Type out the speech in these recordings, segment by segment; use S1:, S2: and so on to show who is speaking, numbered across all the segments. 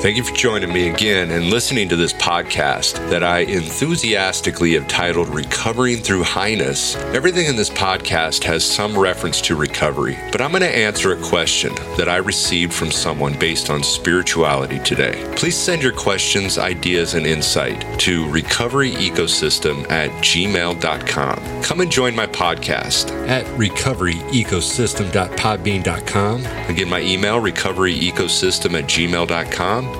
S1: Thank you for joining me again and listening to this podcast that I enthusiastically have titled Recovering Through Highness. Everything in this podcast has some reference to recovery, but I'm going to answer a question that I received from someone based on spirituality today. Please send your questions, ideas, and insight to recoveryecosystem at gmail.com. Come and join my podcast
S2: at recoveryecosystem.podbean.com.
S1: Again, my email, recoveryecosystem at gmail.com.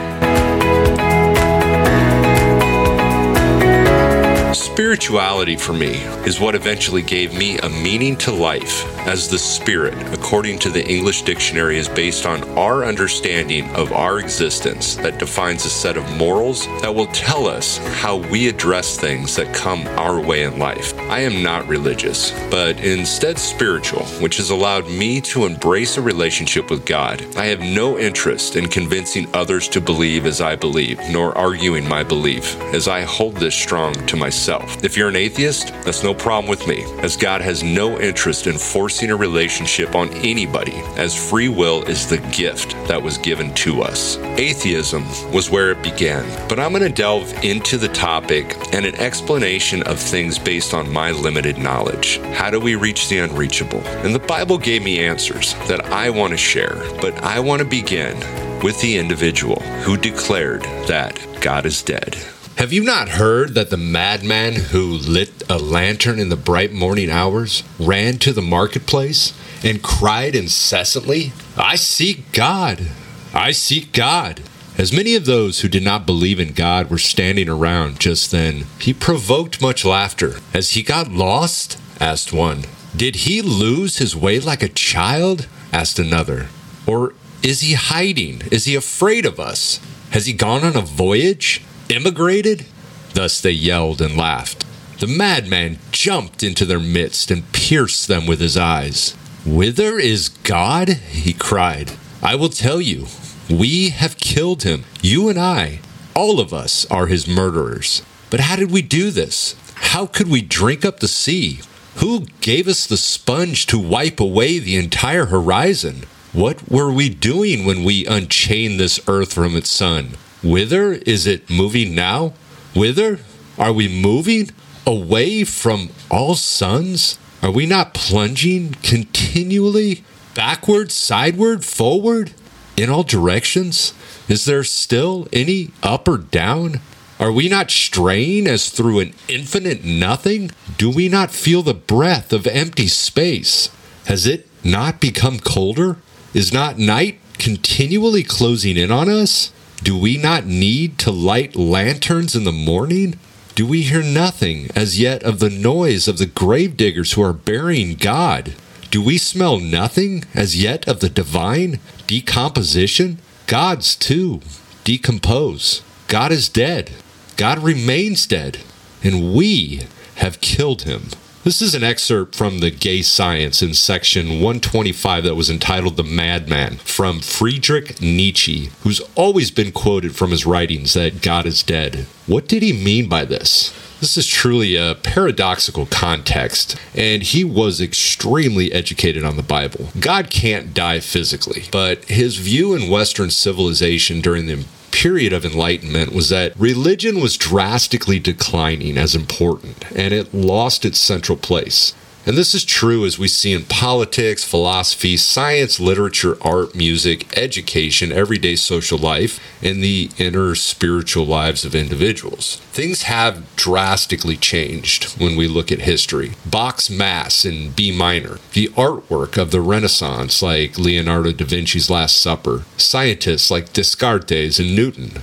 S1: Spirituality for me is what eventually gave me a meaning to life, as the Spirit, according to the English dictionary, is based on our understanding of our existence that defines a set of morals that will tell us how we address things that come our way in life. I am not religious, but instead spiritual, which has allowed me to embrace a relationship with God. I have no interest in convincing others to believe as I believe, nor arguing my belief, as I hold this strong to myself. If you're an atheist, that's no problem with me, as God has no interest in forcing a relationship on anybody, as free will is the gift that was given to us. Atheism was where it began, but I'm going to delve into the topic and an explanation of things based on my limited knowledge. How do we reach the unreachable? And the Bible gave me answers that I want to share, but I want to begin with the individual who declared that God is dead.
S2: Have you not heard that the madman who lit a lantern in the bright morning hours ran to the marketplace and cried incessantly, I seek God! I seek God! As many of those who did not believe in God were standing around just then, he provoked much laughter. Has he got lost? asked one. Did he lose his way like a child? asked another. Or is he hiding? Is he afraid of us? Has he gone on a voyage? Immigrated? Thus they yelled and laughed. The madman jumped into their midst and pierced them with his eyes. Whither is God? he cried. I will tell you. We have killed him, you and I. All of us are his murderers. But how did we do this? How could we drink up the sea? Who gave us the sponge to wipe away the entire horizon? What were we doing when we unchained this earth from its sun? Whither is it moving now? Whither are we moving? Away from all suns? Are we not plunging continually? Backward, sideward, forward? In all directions? Is there still any up or down? Are we not straying as through an infinite nothing? Do we not feel the breath of empty space? Has it not become colder? Is not night continually closing in on us? Do we not need to light lanterns in the morning? Do we hear nothing as yet of the noise of the gravediggers who are burying God? Do we smell nothing as yet of the divine decomposition? God's too decompose. God is dead. God remains dead. And we have killed him. This is an excerpt from the Gay Science in section 125 that was entitled The Madman from Friedrich Nietzsche, who's always been quoted from his writings that God is dead. What did he mean by this? This is truly a paradoxical context, and he was extremely educated on the Bible. God can't die physically, but his view in Western civilization during the period of enlightenment was that religion was drastically declining as important and it lost its central place. And this is true as we see in politics, philosophy, science, literature, art, music, education, everyday social life, and the inner spiritual lives of individuals. Things have drastically changed when we look at history. Bach's Mass in B minor, the artwork of the Renaissance, like Leonardo da Vinci's Last Supper, scientists like Descartes and Newton,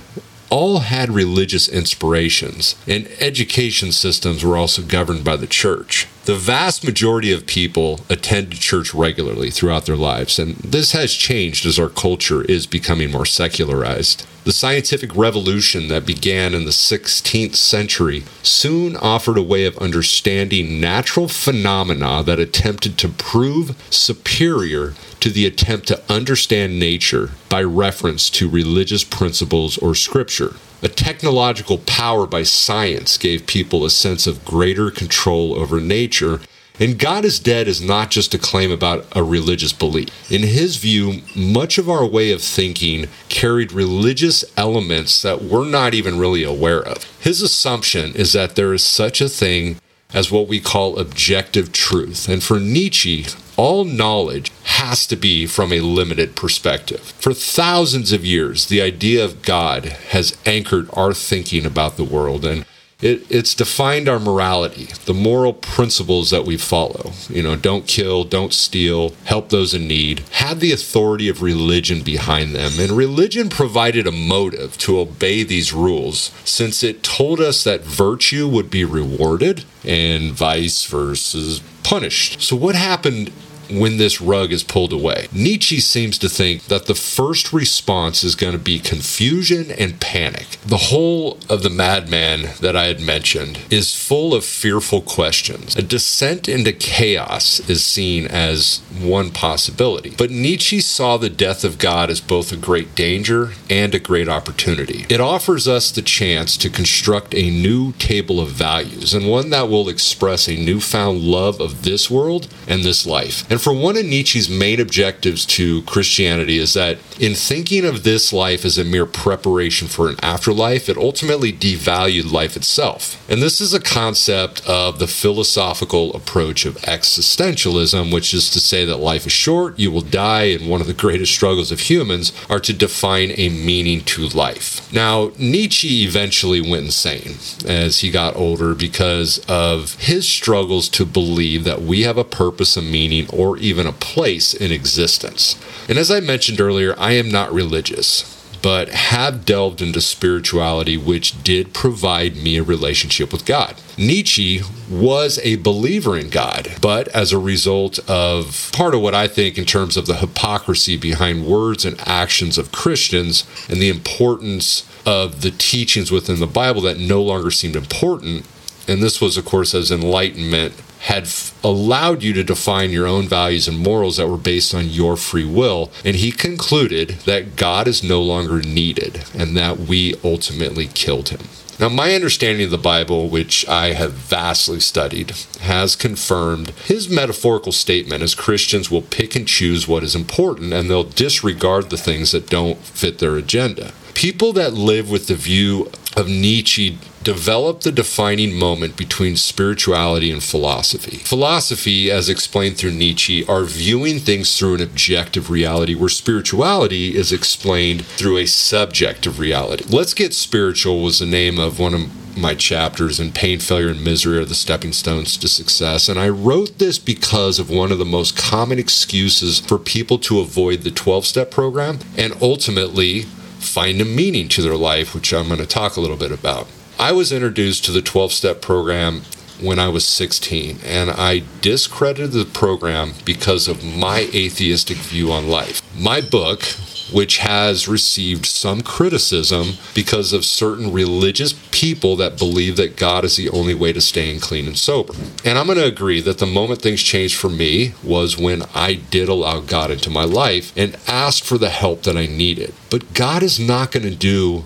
S2: all had religious inspirations, and education systems were also governed by the church. The vast majority of people attend church regularly throughout their lives, and this has changed as our culture is becoming more secularized. The scientific revolution that began in the 16th century soon offered a way of understanding natural phenomena that attempted to prove superior to the attempt to understand nature by reference to religious principles or scripture. A technological power by science gave people a sense of greater control over nature And God is dead is not just a claim about a religious belief. In his view, much of our way of thinking carried religious elements that we're not even really aware of. His assumption is that there is such a thing as what we call objective truth. And for Nietzsche, all knowledge has to be from a limited perspective. For thousands of years, the idea of God has anchored our thinking about the world and it, it's defined our morality, the moral principles that we follow. You know, don't kill, don't steal, help those in need, had the authority of religion behind them. And religion provided a motive to obey these rules since it told us that virtue would be rewarded and vice versa punished. So, what happened when this rug is pulled away. Nietzsche seems to think that the first response is going to be confusion and panic. The whole of the madman that I had mentioned is full of fearful questions. A descent into chaos is seen as one possibility. But Nietzsche saw the death of God as both a great danger and a great opportunity. It offers us the chance to construct a new table of values and one that will express a newfound love of this world and this life. And and for one of Nietzsche's main objectives to Christianity is that in thinking of this life as a mere preparation for an afterlife, it ultimately devalued life itself. And this is a concept of the philosophical approach of existentialism, which is to say that life is short, you will die, and one of the greatest struggles of humans are to define a meaning to life. Now, Nietzsche eventually went insane as he got older because of his struggles to believe that we have a purpose, a meaning, or or even a place in existence. And as I mentioned earlier, I am not religious but have delved into spirituality, which did provide me a relationship with God. Nietzsche was a believer in God, but as a result of part of what I think in terms of the hypocrisy behind words and actions of Christians and the importance of the teachings within the Bible that no longer seemed important, and this was, of course, as enlightenment had f- allowed you to define your own values and morals that were based on your free will. And he concluded that God is no longer needed and that we ultimately killed him. Now, my understanding of the Bible, which I have vastly studied, has confirmed his metaphorical statement as Christians will pick and choose what is important and they'll disregard the things that don't fit their agenda. People that live with the view of Nietzsche develop the defining moment between spirituality and philosophy. Philosophy, as explained through Nietzsche, are viewing things through an objective reality, where spirituality is explained through a subjective reality. Let's Get Spiritual was the name of one of my chapters, and pain, failure, and misery are the stepping stones to success. And I wrote this because of one of the most common excuses for people to avoid the 12 step program and ultimately find a meaning to their life, which I'm going to talk a little bit about. I was introduced to the 12 step program when I was 16, and I discredited the program because of my atheistic view on life. My book, which has received some criticism because of certain religious people that believe that God is the only way to staying clean and sober. And I'm going to agree that the moment things changed for me was when I did allow God into my life and asked for the help that I needed. But God is not going to do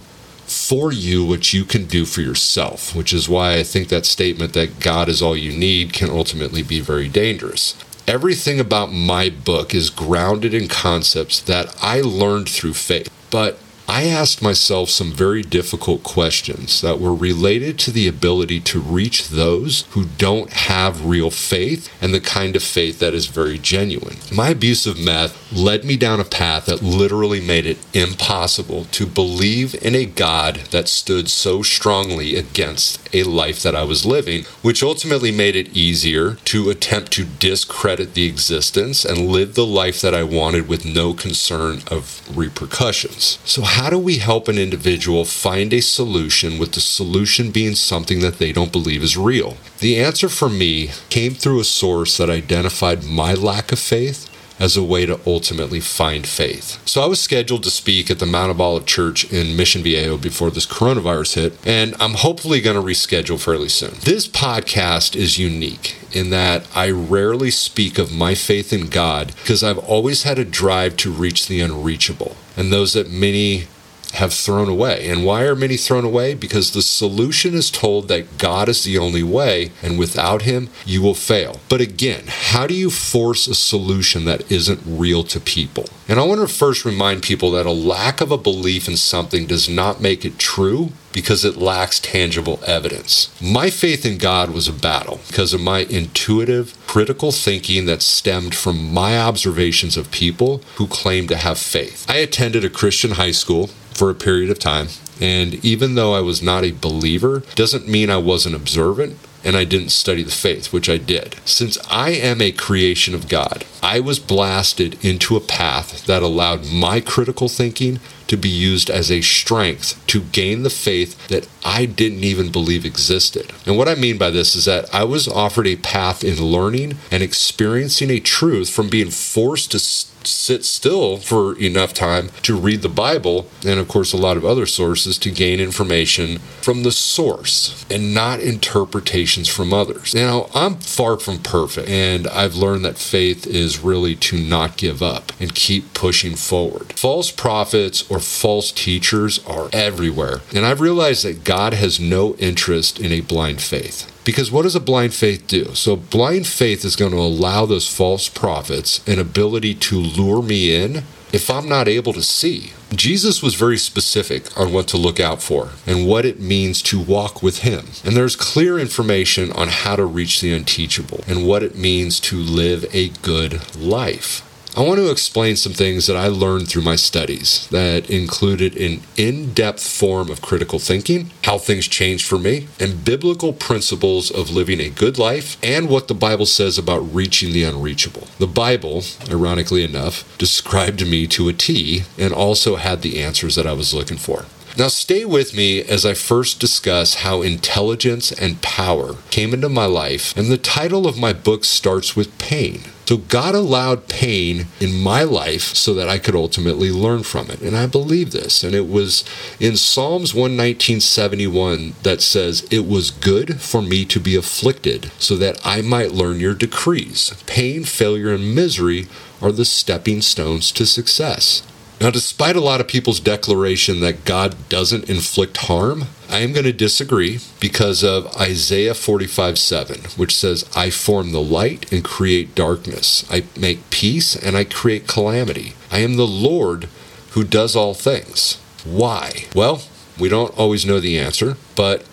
S2: for you what you can do for yourself, which is why I think that statement that God is all you need can ultimately be very dangerous. Everything about my book is grounded in concepts that I learned through faith, but I asked myself some very difficult questions that were related to the ability to reach those who don't have real faith and the kind of faith that is very genuine. My abuse of meth led me down a path that literally made it impossible to believe in a God that stood so strongly against a life that I was living, which ultimately made it easier to attempt to discredit the existence and live the life that I wanted with no concern of repercussions. So, how do we help an individual find a solution with the solution being something that they don't believe is real? The answer for me came through a source that identified my lack of faith as a way to ultimately find faith. So I was scheduled to speak at the Mount of Olive Church in Mission Viejo before this coronavirus hit, and I'm hopefully going to reschedule fairly soon. This podcast is unique in that I rarely speak of my faith in God because I've always had a drive to reach the unreachable and those that many
S1: have thrown away. And why are many thrown away? Because the solution is told that God is the only way, and without Him, you will fail. But again, how do you force a solution that isn't real to people? And I want to first remind people that a lack of a belief in something does not make it true because it lacks tangible evidence. My faith in God was a battle because of my intuitive, critical thinking that stemmed from my observations of people who claim to have faith. I attended a Christian high school for a period of time, and even though I was not a believer, doesn't mean I wasn't observant and I didn't study the faith, which I did. Since I am a creation of God, I was blasted into a path that allowed my critical thinking to be used as a strength to gain the faith that I didn't even believe existed. And what I mean by this is that I was offered a path in learning and experiencing a truth from being forced to sit still for enough time to read the Bible and, of course, a lot of other sources to gain information from the source and not interpretations from others. Now, I'm far from perfect, and I've learned that faith is really to not give up and keep pushing forward. False prophets or false teachers are everywhere, and I've realized that God has no interest in a blind faith. Because what does a blind faith do? So, blind faith is going to allow those false prophets an ability to lure me in if I'm not able to see. Jesus was very specific on what to look out for and what it means to walk with Him. And there's clear information on how to reach the unteachable and what it means to live a good life. I want to explain some things that I learned through my studies that included an in depth form of critical thinking, how things changed for me, and biblical principles of living a good life, and what the Bible says about reaching the unreachable. The Bible, ironically enough, described me to a T and also had the answers that I was looking for. Now, stay with me as I first discuss how intelligence and power came into my life, and the title of my book starts with pain. So, God allowed pain in my life so that I could ultimately learn from it. And I believe this. And it was in Psalms 119.71 that says, It was good for me to be afflicted so that I might learn your decrees. Pain, failure, and misery are the stepping stones to success. Now, despite a lot of people's declaration that God doesn't inflict harm, I am going to disagree because of Isaiah 45 7, which says, I form the light and create darkness. I make peace and I create calamity. I am the Lord who does all things. Why? Well, we don't always know the answer, but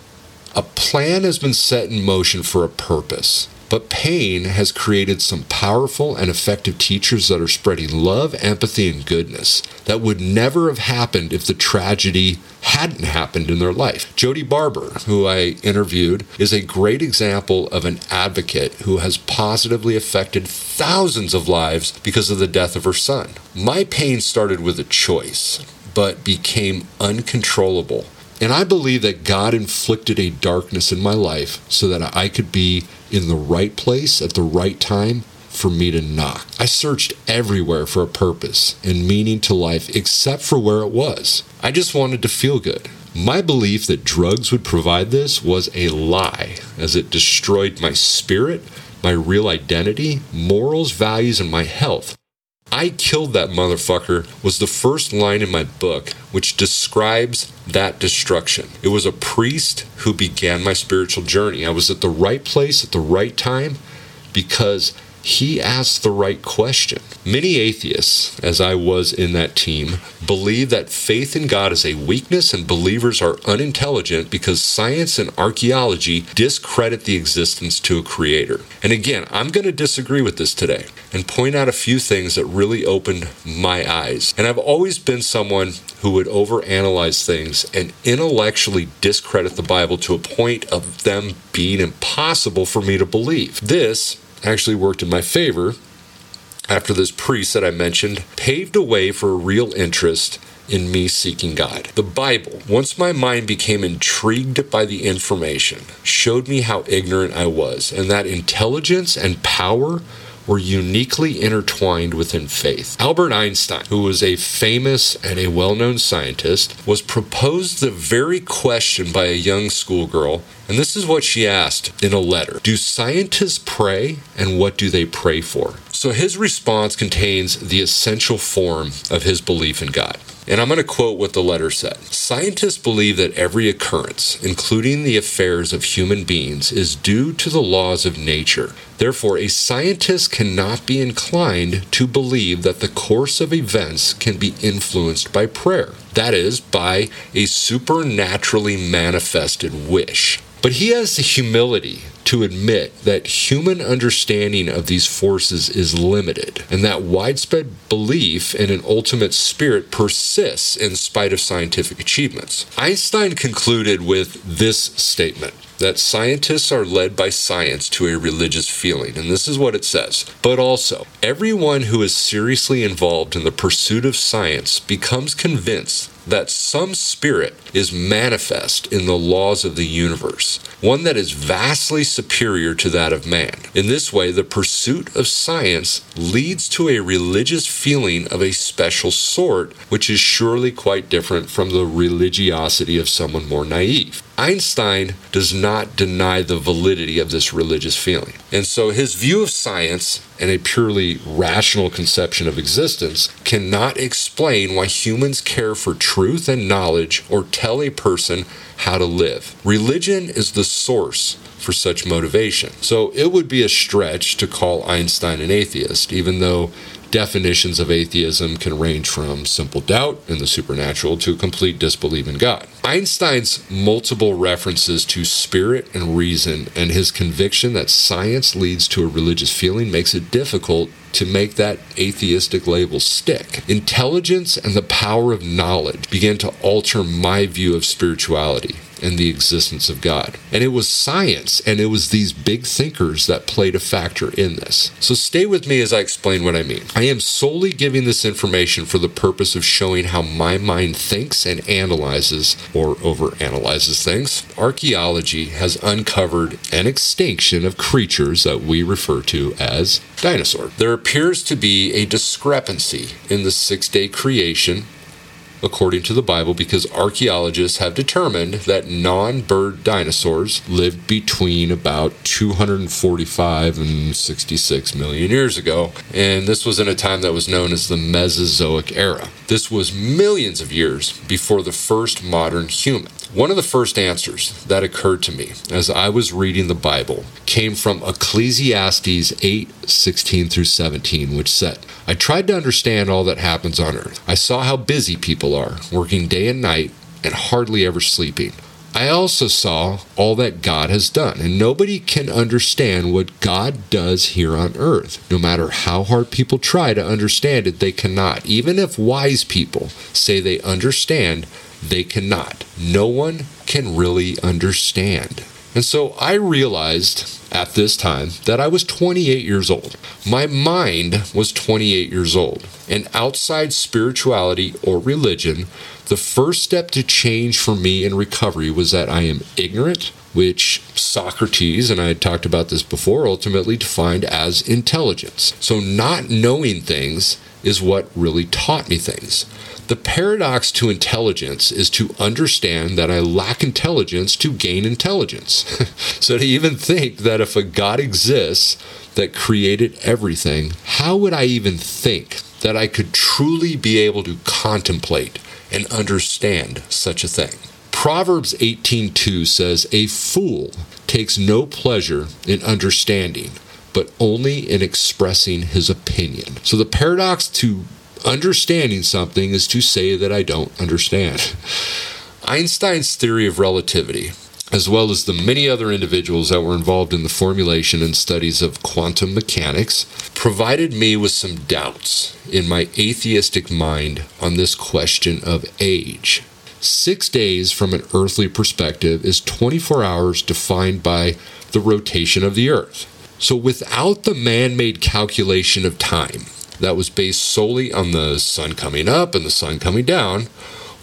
S1: a plan has been set in motion for a purpose. But pain has created some powerful and effective teachers that are spreading love, empathy, and goodness that would never have happened if the tragedy hadn't happened in their life. Jody Barber, who I interviewed, is a great example of an advocate who has positively affected thousands of lives because of the death of her son. My pain started with a choice, but became uncontrollable. And I believe that God inflicted a darkness in my life so that I could be in the right place at the right time for me to knock. I searched everywhere for a purpose and meaning to life except for where it was. I just wanted to feel good. My belief that drugs would provide this was a lie, as it destroyed my spirit, my real identity, morals, values, and my health. I killed that motherfucker was the first line in my book, which describes that destruction. It was a priest who began my spiritual journey. I was at the right place at the right time because he asked the right question. Many atheists, as I was in that team, believe that faith in God is a weakness and believers are unintelligent because science and archaeology discredit the existence to a creator. And again, I'm going to disagree with this today and point out a few things that really opened my eyes. And I've always been someone who would overanalyze things and intellectually discredit the Bible to a point of them being impossible for me to believe. This actually worked in my favor after this priest that I mentioned paved a way for a real interest in me seeking God. The Bible, once my mind became intrigued by the information, showed me how ignorant I was and that intelligence and power were uniquely intertwined within faith. Albert Einstein, who was a famous and a well known scientist, was proposed the very question by a young schoolgirl, and this is what she asked in a letter Do scientists pray, and what do they pray for? So his response contains the essential form of his belief in God. And I'm going to quote what the letter said Scientists believe that every occurrence, including the affairs of human beings, is due to the laws of nature. Therefore, a scientist cannot be inclined to believe that the course of events can be influenced by prayer, that is, by a supernaturally manifested wish. But he has the humility to admit that human understanding of these forces is limited and that widespread belief in an ultimate spirit persists in spite of scientific achievements. Einstein concluded with this statement that scientists are led by science to a religious feeling. And this is what it says. But also, everyone who is seriously involved in the pursuit of science becomes convinced that some spirit is manifest in the laws of the universe, one that is vastly superior to that of man. In this way, the pursuit of science leads to a religious feeling of a special sort, which is surely quite different from the religiosity of someone more naive. Einstein does not deny the validity of this religious feeling. And so his view of science and a purely rational conception of existence cannot explain why humans care for truth and knowledge or tell a person how to live. Religion is the source for such motivation. So it would be a stretch to call Einstein an atheist, even though definitions of atheism can range from simple doubt in the supernatural to complete disbelief in God. Einstein's multiple references to spirit and reason and his conviction that science leads to a religious feeling makes it difficult to make that atheistic label stick. Intelligence and the power of knowledge began to alter my view of spirituality and the existence of God. And it was science and it was these big thinkers that played a factor in this. So stay with me as I explain what I mean. I am solely giving this information for the purpose of showing how my mind thinks and analyzes or overanalyzes things. Archaeology has uncovered an extinction of creatures that we refer to as dinosaurs. There appears to be a discrepancy in the six day creation according to the Bible, because archaeologists have determined that non bird dinosaurs lived between about 245 and 66 million years ago. And this was in a time that was known as the Mesozoic era. This was millions of years before the first modern human. One of the first answers that occurred to me as I was reading the Bible came from Ecclesiastes 8 16 through 17, which said, I tried to understand all that happens on earth. I saw how busy people are, working day and night and hardly ever sleeping. I also saw all that God has done, and nobody can understand what God does here on earth. No matter how hard people try to understand it, they cannot. Even if wise people say they understand, they cannot. No one can really understand. And so I realized at this time that I was 28 years old. My mind was 28 years old. And outside spirituality or religion, the first step to change for me in recovery was that I am ignorant, which Socrates, and I had talked about this before, ultimately defined as intelligence. So not knowing things is what really taught me things. The paradox to intelligence is to understand that I lack intelligence to gain intelligence. so to even think that if a God exists that created everything, how would I even think that I could truly be able to contemplate and understand such a thing? Proverbs 18:2 says, "A fool takes no pleasure in understanding, but only in expressing his opinion." So the paradox to understanding something is to say that I don't understand. Einstein's theory of relativity, as well as the many other individuals that were involved in the formulation and studies of quantum mechanics, provided me with some doubts in my atheistic mind on this question of age. Six days from an earthly perspective is 24 hours defined by the rotation of the earth. So, without the man made calculation of time, that was based solely on the sun coming up and the sun coming down.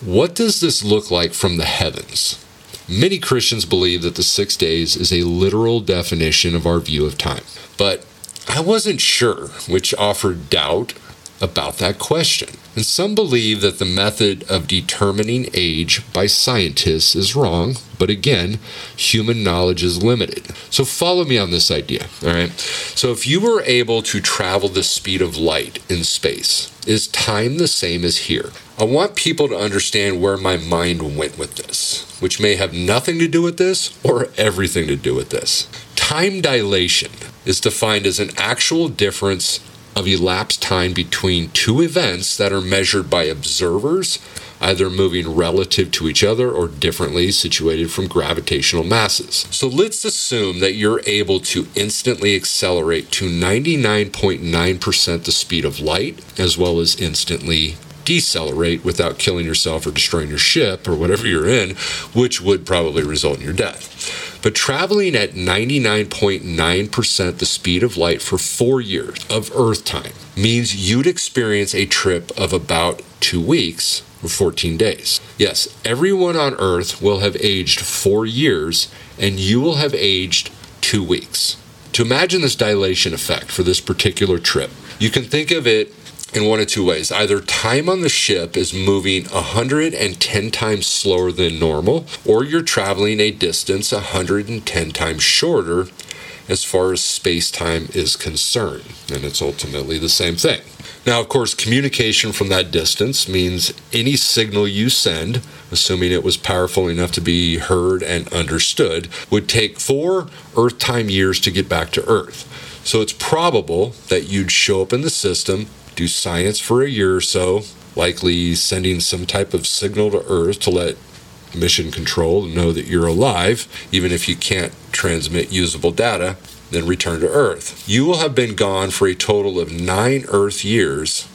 S1: What does this look like from the heavens? Many Christians believe that the six days is a literal definition of our view of time. But I wasn't sure, which offered doubt about that question.
S2: And some believe that the method of determining age by scientists is wrong, but again, human knowledge is limited. So follow me on this idea, all right? So if you were able to travel the speed of light in space, is time the same as here? I want people to understand where my mind went with this, which may have nothing to do with this or everything to do with this. Time dilation is defined as an actual difference of elapsed time between two events that are measured by observers, either moving relative to each other or differently situated from gravitational masses. So let's assume that you're able to instantly accelerate to 99.9% the speed of light, as well as instantly decelerate without killing yourself or destroying your ship or whatever you're in, which would probably result in your death. But traveling at 99.9% the speed of light for four years of Earth time means you'd experience a trip of about two weeks or 14 days. Yes, everyone on Earth will have aged four years, and you will have aged two weeks. To imagine this dilation effect for this particular trip, you can think of it in one of two ways. Either time on the ship is moving 110 times slower than normal, or you're traveling a distance 110 times shorter as far as space time is concerned. And it's ultimately the same thing. Now, of course, communication from that distance means any signal you send, assuming it was powerful enough to be heard and understood, would take four Earth time years to get back to Earth. So it's probable that you'd show up in the system do science for a year or so, likely sending some type of signal to Earth to let mission control know that you're alive, even if you can't transmit usable data, then return to Earth. You will have been gone for a total of nine Earth years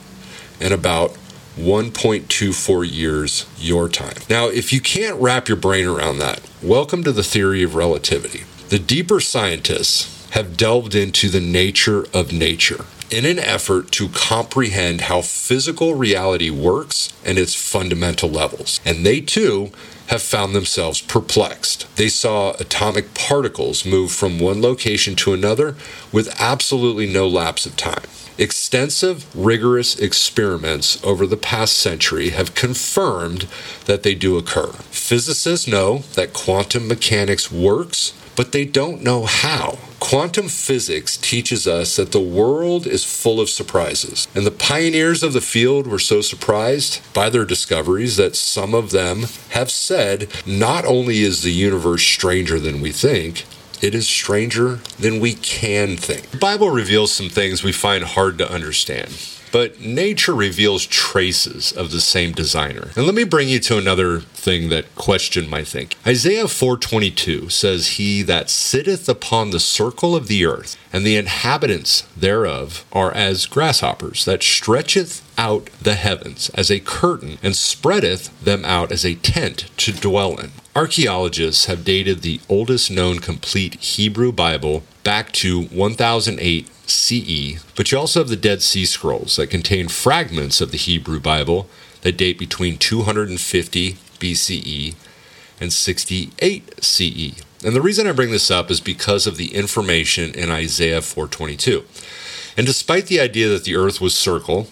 S2: and about 1.24 years your time. Now, if you can't wrap your brain around that, welcome to the theory of relativity. The deeper scientists have delved into the nature of nature in an effort to comprehend how physical reality works and its fundamental levels. And they too have found themselves perplexed. They saw atomic particles move from one location to another with absolutely no lapse of time. Extensive, rigorous experiments over the past century have confirmed that they do occur. Physicists know that quantum mechanics works but they don't know how. Quantum physics teaches us that the world is full of surprises, and the pioneers of the field were so surprised by their discoveries that some of them have said not only is the universe stranger than we think, it is stranger than we can think. The Bible reveals some things we find hard to understand but nature reveals traces of the same designer. And let me bring you to another thing that questioned my thinking. Isaiah 4:22 says he that sitteth upon the circle of the earth and the inhabitants thereof are as grasshoppers that stretcheth out the heavens as a curtain and spreadeth them out as a tent to dwell in. Archaeologists have dated the oldest known complete Hebrew Bible back to 1008 CE, but you also have the Dead Sea Scrolls that contain fragments of the Hebrew Bible that date between 250 BCE and 68 CE. And the reason I bring this up is because of the information in Isaiah 422. And despite the idea that the earth was circle,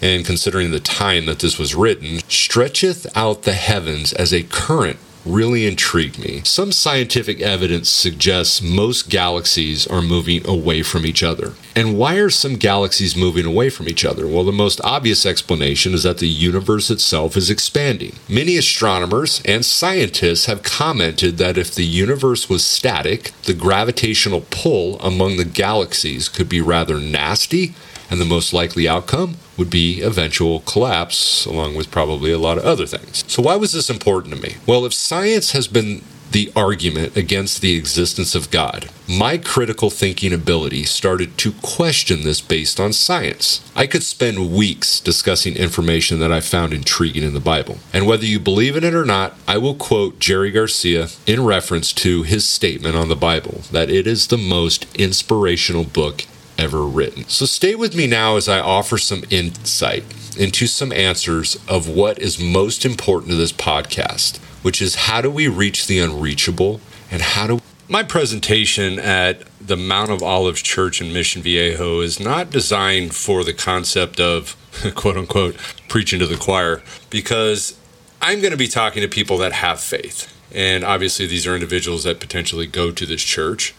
S2: and considering the time that this was written, stretcheth out the heavens as a current really intrigued me. Some scientific evidence suggests most galaxies are moving away from each other. And why are some galaxies moving away from each other? Well, the most obvious explanation is that the universe itself is expanding. Many astronomers and scientists have commented that if the universe was static, the gravitational pull among the galaxies could be rather nasty and the most likely outcome would be eventual collapse, along with probably a lot of other things. So, why was this important to me? Well, if science has been the argument against the existence of God, my critical thinking ability started to question this based on science. I could spend weeks discussing information that I found intriguing in the Bible. And whether you believe in it or not, I will quote Jerry Garcia in reference to his statement on the Bible that it is the most inspirational book ever written. So stay with me now as I offer some insight into some answers of what is most important to this podcast, which is how do we reach the unreachable and how do my presentation at the Mount of Olives Church in Mission Viejo is not designed for the concept of
S1: quote unquote, preaching to the choir, because I'm going to be talking to people that have faith. And obviously, these are individuals that potentially go to this church.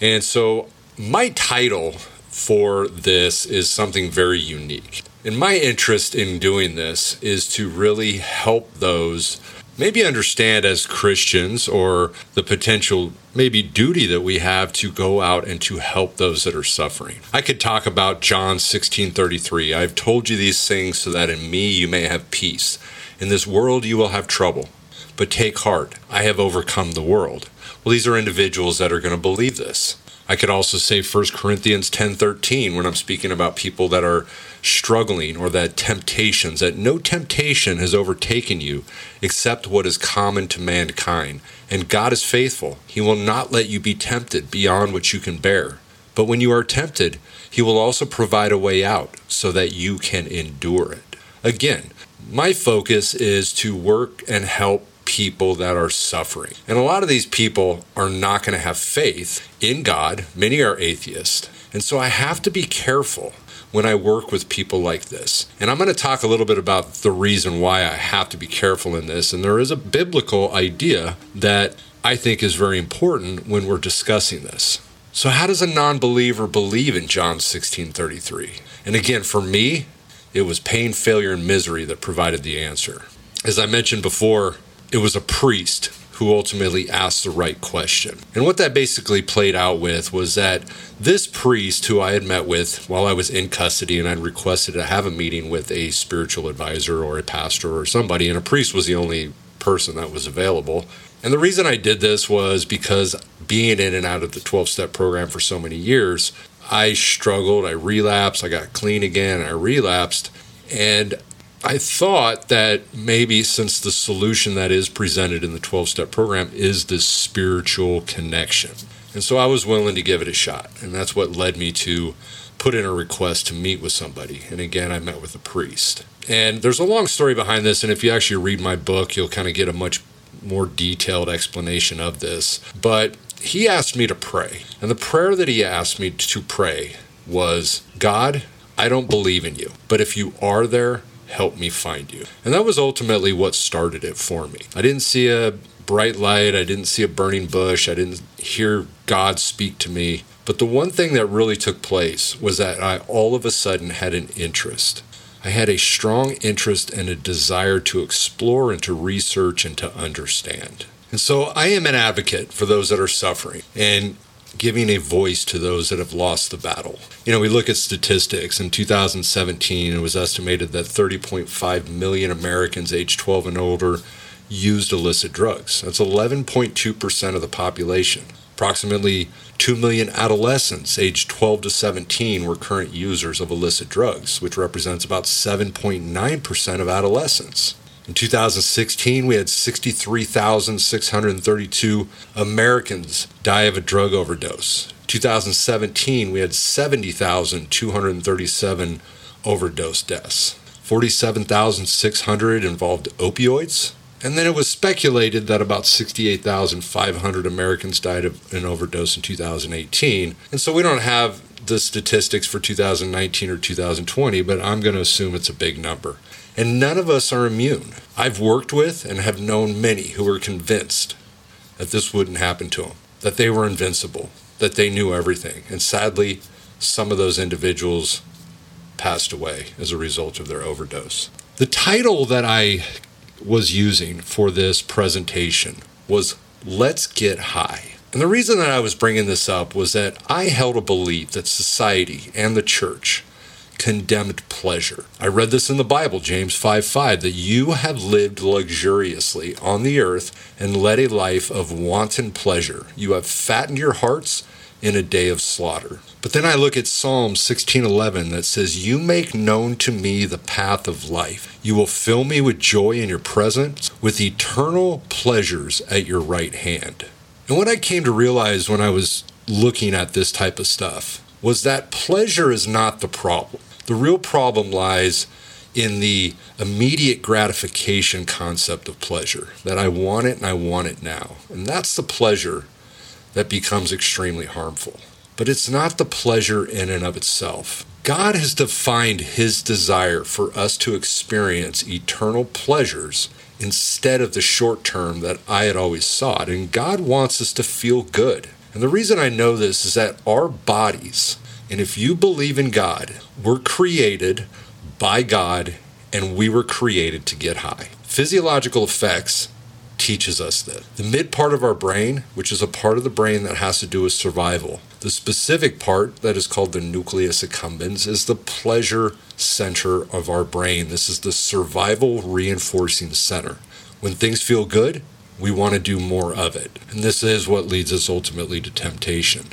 S1: And so, my title for this is something very unique. And my interest in doing this is to really help those maybe understand as Christians or the potential maybe duty that we have to go out and to help those that are suffering. I could talk about John 16:33. I've told you these things so that in me you may have peace. In this world you will have trouble, but take heart. I have overcome the world. Well, these are individuals that are going to believe this. I could also say 1 Corinthians 10:13 when I'm speaking about people that are struggling or that temptations that no temptation has overtaken you except what is common to mankind. And God is faithful. He will not let you be tempted beyond what you can bear. But when you are tempted, he will also provide a way out so that you can endure it. Again, my focus is to work and help people that are suffering. And a lot of these people are not going to have faith in God. Many are atheists. And so I have to be careful when I work with people like this. And I'm going to talk a little bit about the reason why I have to be careful in this. And there is a biblical idea that I think is very important when we're discussing this. So how does a non-believer believe in John 16:33? And again, for me, it was pain, failure and misery that provided the answer. As I mentioned before, it was a priest who ultimately asked the right question. And what that basically played out with was that this priest, who I had met with while I was in custody and I'd requested to have a meeting with a spiritual advisor or a pastor or somebody, and a priest was the only person that was available. And the reason I did this was because being in and out of the 12 step program for so many years, I struggled, I relapsed, I got clean again, I relapsed. And I thought that maybe since the solution that is presented in the 12 step program is this spiritual connection. And so I was willing to give it a shot. And that's what led me to put in a request to meet with somebody. And again, I met with a priest. And there's a long story behind this. And if you actually read my book, you'll kind of get a much more detailed explanation of this. But he asked me to pray. And the prayer that he asked me to pray was God, I don't believe in you. But if you are there, help me find you. And that was ultimately what started it for me. I didn't see a bright light, I didn't see a burning bush, I didn't hear God speak to me. But the one thing that really took place was that I all of a sudden had an interest. I had a strong interest and a desire to explore and to research and to understand. And so I am an advocate for those that are suffering. And giving a voice to those that have lost the battle. You know, we look at statistics. In 2017, it was estimated that 30.5 million Americans aged 12 and older used illicit drugs. That's 11.2% of the population. Approximately 2 million adolescents aged 12 to 17 were current users of illicit drugs, which represents about 7.9% of adolescents. In 2016, we had 63,632 Americans die of a drug overdose. 2017, we had 70,237 overdose deaths. 47,600 involved opioids. And then it was speculated that about 68,500 Americans died of an overdose in 2018. And so we don't have the statistics for 2019 or 2020, but I'm going to assume it's a big number. And none of us are immune. I've worked with and have known many who were convinced that this wouldn't happen to them, that they were invincible, that they knew everything. And sadly, some of those individuals passed away as a result of their overdose. The title that I was using for this presentation was Let's Get High. And the reason that I was bringing this up was that I held a belief that society and the church condemned pleasure. I read this in the Bible, James 5 5, that you have lived luxuriously on the earth and led a life of wanton pleasure. You have fattened your hearts in a day of slaughter. But then I look at Psalm 16:11 that says, "You make known to me the path of life. You will fill me with joy in your presence, with eternal pleasures at your right hand." And what I came to realize when I was looking at this type of stuff was that pleasure is not the problem. The real problem lies in the immediate gratification concept of pleasure that I want it and I want it now. And that's the pleasure that becomes extremely harmful. But it's not the pleasure in and of itself. God has defined his desire for us to experience eternal pleasures instead of the short term that I had always sought. And God wants us to feel good. And the reason I know this is that our bodies, and if you believe in God, we're created by God and we were created to get high. Physiological effects teaches us that. The mid part of our brain, which is a part of the brain that has to do with survival, the specific part that is called the nucleus accumbens is the pleasure center of our brain. This is the survival reinforcing center. When things feel good, we want to do more of it. And this is what leads us ultimately to temptation.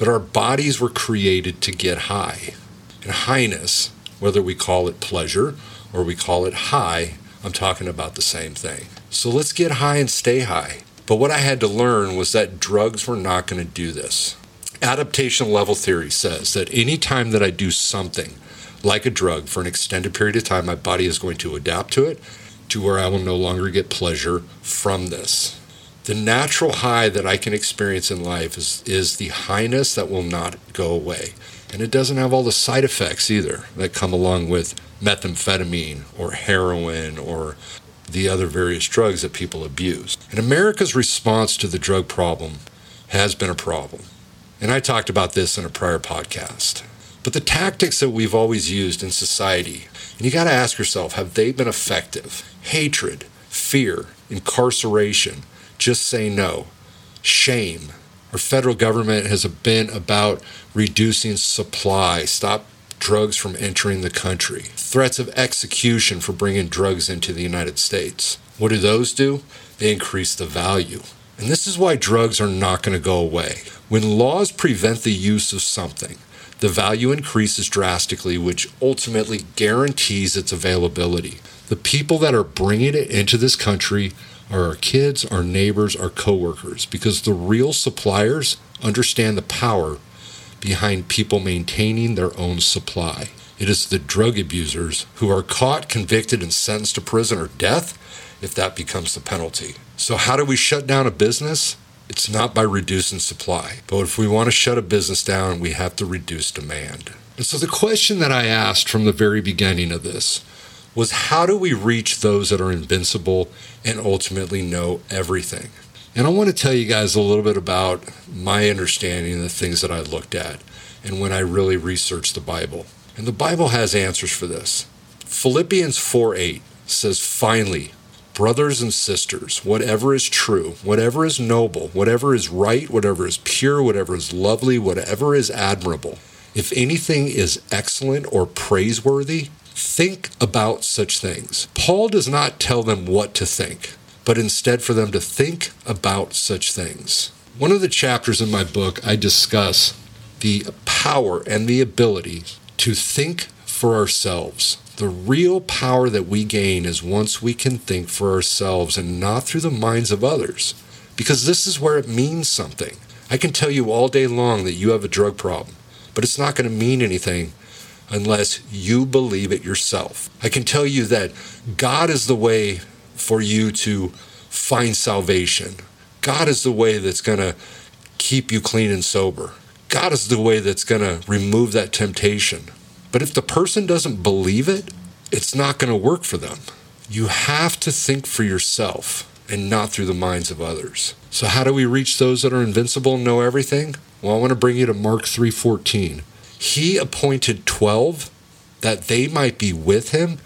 S1: But our bodies were created to get high. And highness, whether we call it pleasure or we call it high, I'm talking about the same thing. So let's get high and stay high. But what I had to learn was that drugs were not going to do this. Adaptation level theory says that any time that I do something like a drug for an extended period of time, my body is going to adapt to it to where I will no longer get pleasure from this. The natural high that I can experience in life is, is the highness that will not go away. And it doesn't have all the side effects either that come along with methamphetamine or heroin or the other various drugs that people abuse. And America's response to the drug problem has been a problem. And I talked about this in a prior podcast. But the tactics that we've always used in society, and you got to ask yourself, have they been effective? Hatred, fear, incarceration, just say no, shame. Our federal government has been about reducing supply, stop drugs from entering the country, threats of execution for bringing drugs into the United States. What do those do? They increase the value. And this is why drugs are not going to go away. When laws prevent the use of something, the value increases drastically, which ultimately guarantees its availability. The people that are bringing it into this country are our kids, our neighbors, our coworkers, because the real suppliers understand the power behind people maintaining their own supply. It is the drug abusers who are caught, convicted, and sentenced to prison or death if that becomes the penalty. So, how do we shut down a business? It's not by reducing supply. But if we want to shut a business down, we have to reduce demand. And so, the question that I asked from the very beginning of this was how do we reach those that are invincible and ultimately know everything? And I want to tell you guys a little bit about my understanding of the things that I looked at and when I really researched the Bible. And the Bible has answers for this. Philippians 4 8 says, Finally, brothers and sisters, whatever is true, whatever is noble, whatever is right, whatever is pure, whatever is lovely, whatever is admirable, if anything is excellent or praiseworthy, think about such things. Paul does not tell them what to think but instead for them to think about such things. One of the chapters in my book, I discuss the power and the ability to think for ourselves. The real power that we gain is once we can think for ourselves and not through the minds of others, because this is where it means something. I can tell you all day long that you have a drug problem, but it's not going to mean anything unless you believe it yourself. I can tell you that God is the way for you to find salvation. God is the way that's going to keep you clean and sober. God is the way that's going to remove that temptation. But if the person doesn't believe it, it's not going to work for them. You have to think for yourself and not through the minds of others. So how do we reach those that are invincible and know everything? Well, I want to bring you to Mark 3:14. He appointed 12 that they might be with him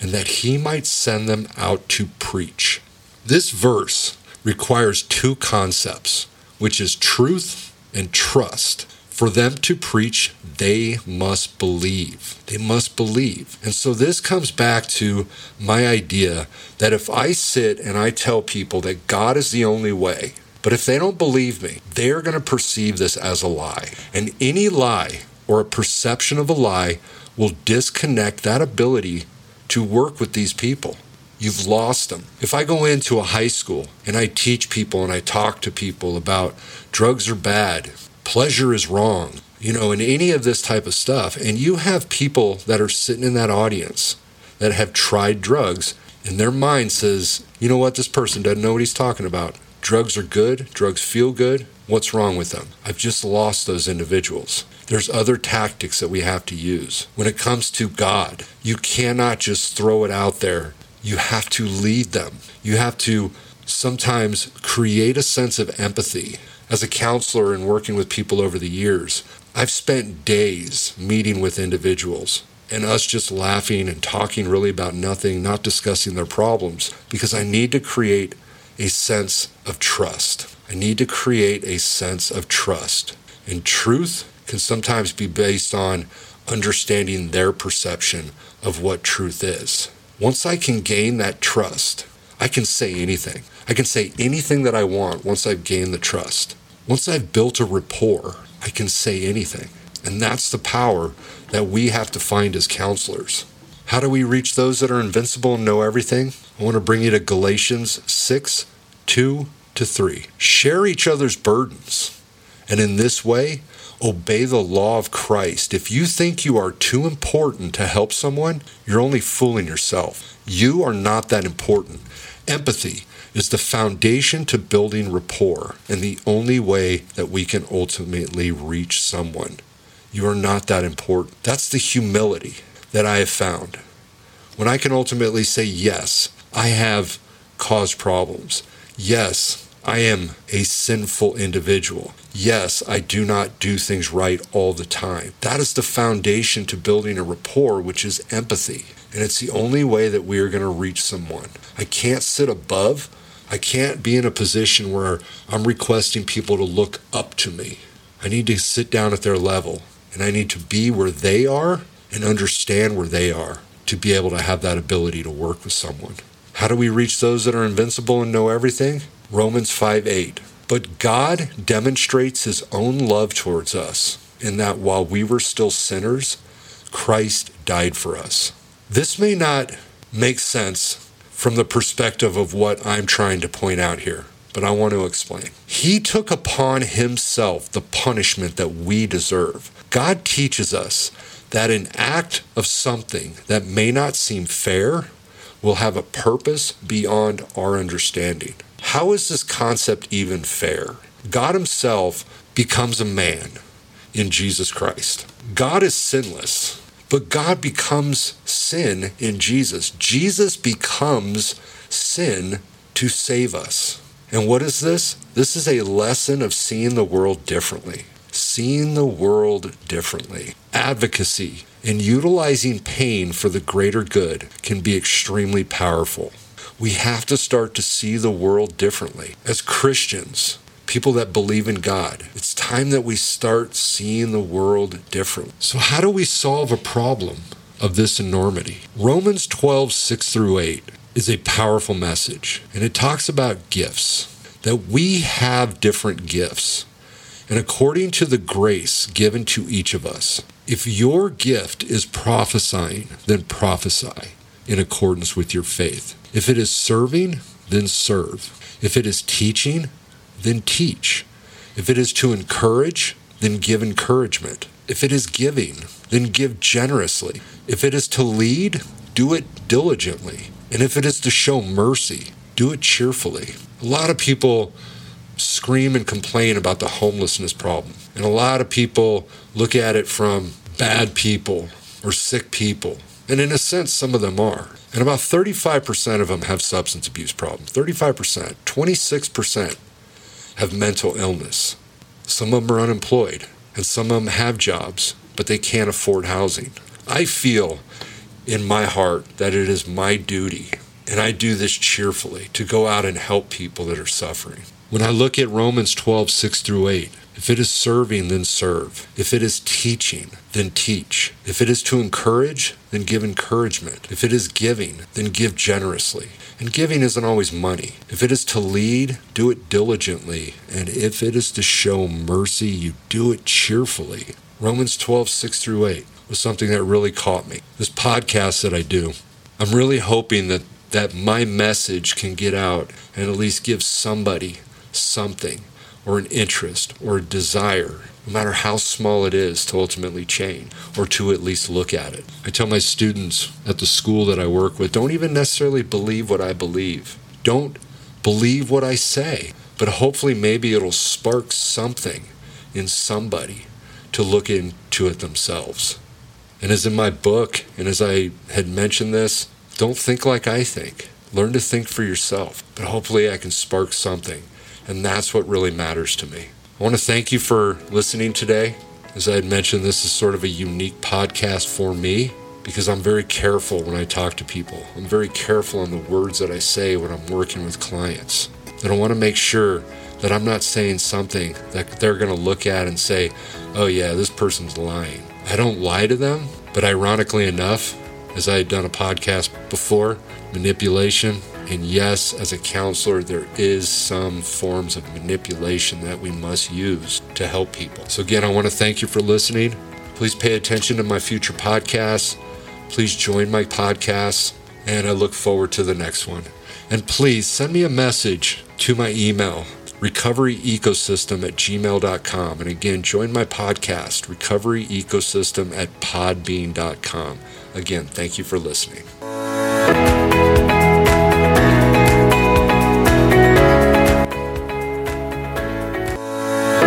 S1: and that he might send them out to preach. This verse requires two concepts, which is truth and trust. For them to preach, they must believe. They must believe. And so this comes back to my idea that if I sit and I tell people that God is the only way, but if they don't believe me, they're going to perceive this as a lie. And any lie or a perception of a lie will disconnect that ability to work with these people. You've lost them. If I go into a high school and I teach people and I talk to people about drugs are bad, pleasure is wrong, you know, and any of this type of stuff, and you have people that are sitting in that audience that have tried drugs, and their mind says, you know what, this person doesn't know what he's talking about. Drugs are good, drugs feel good. What's wrong with them? I've just lost those individuals. There's other tactics that we have to use. When it comes to God, you cannot just throw it out there. You have to lead them. You have to sometimes create a sense of empathy. As a counselor and working with people over the years, I've spent days meeting with individuals and us just laughing and talking really about nothing, not discussing their problems, because I need to create a sense of trust. I need to create a sense of trust. And truth can sometimes be based on understanding their perception of what truth is. Once I can gain that trust, I can say anything. I can say anything that I want once I've gained the trust. Once I've built a rapport, I can say anything. And that's the power that we have to find as counselors. How do we reach those that are invincible and know everything? I want to bring you to Galatians 6 2 to 3. Share each other's burdens, and in this way, obey the law of Christ. If you think you are too important to help someone, you're only fooling yourself. You are not that important. Empathy is the foundation to building rapport and the only way that we can ultimately reach someone. You are not that important. That's the humility that I have found. When I can ultimately say, yes, I have caused problems. Yes, I am a sinful individual. Yes, I do not do things right all the time. That is the foundation to building a rapport, which is empathy. And it's the only way that we are going to reach someone. I can't sit above I can't be in a position where I'm requesting people to look up to me. I need to sit down at their level and I need to be where they are and understand where they are to be able to have that ability to work with someone. How do we reach those that are invincible and know everything? Romans 5 8. But God demonstrates his own love towards us in that while we were still sinners, Christ died for us. This may not make sense from the perspective of what I'm trying to point out here, but I want to explain. He took upon himself the punishment that we deserve. God teaches us that an act of something that may not seem fair will have a purpose beyond our understanding. How is this concept even fair? God Himself becomes a man in Jesus Christ. God is sinless. But God becomes sin in Jesus. Jesus becomes sin to save us. And what is this? This is a lesson of seeing the world differently. Seeing the world differently. Advocacy and utilizing pain for the greater good can be extremely powerful. We have to start to see the world differently. As Christians, people that believe in God. It's time that we start seeing the world differently. So, how do we solve a problem of this enormity? Romans 12, 6 through 8 is a powerful message, and it talks about gifts, that we have different gifts. And according to the grace given to each of us, if your gift is prophesying, then prophesy in accordance with your faith. If it is serving, then serve. If it is teaching, then teach. If it is to encourage, then give encouragement. If it is giving, then give generously. If it is to lead, do it diligently. And if it is to show mercy, do it cheerfully. A lot of people scream and complain about the homelessness problem. And a lot of people look at it from bad people or sick people. And in a sense, some of them are. And about 35% of them have substance abuse problems. 35%. 26% have mental illness. Some of them are unemployed, and some of them have jobs, but they can't afford housing. I feel in my heart that it is my duty, and I do this cheerfully, to go out and help people that are suffering. When I look at Romans 12, 6 through 8, if it is serving, then serve. If it is teaching, then teach. If it is to encourage, then give encouragement. If it is giving, then give generously. And giving isn't always money. If it is to lead, do it diligently. And if it is to show mercy, you do it cheerfully. Romans 12, 6 through 8 was something that really caught me. This podcast that I do, I'm really hoping that, that my message can get out and at least give somebody something or an interest or a desire, no matter how small it is, to ultimately change or to at least look at it. I tell my students at the school that I work with don't even necessarily believe what I believe. Don't believe what I say, but hopefully maybe it'll spark something in somebody to look into it themselves. And as in my book, and as I had mentioned this, don't think like I think. Learn to think for yourself. But hopefully, I can spark something. And that's what really matters to me. I want to thank you for listening today. As I had mentioned, this is sort of a unique podcast for me because I'm very careful when I talk to people. I'm very careful on the words that I say when I'm working with clients. And I want to make sure that I'm not saying something that they're going to look at and say, oh, yeah, this person's lying. I don't lie to them, but ironically enough, as I had done a podcast before, manipulation, and yes, as a counselor, there is some forms of manipulation that we must use to help people. So, again, I want to thank you for listening. Please pay attention to my future podcasts. Please join my podcasts, and I look forward to the next one. And please send me a message to my email, recoveryecosystem at gmail.com. And again, join my podcast, Recovery Ecosystem at podbean.com. Again, thank you for listening.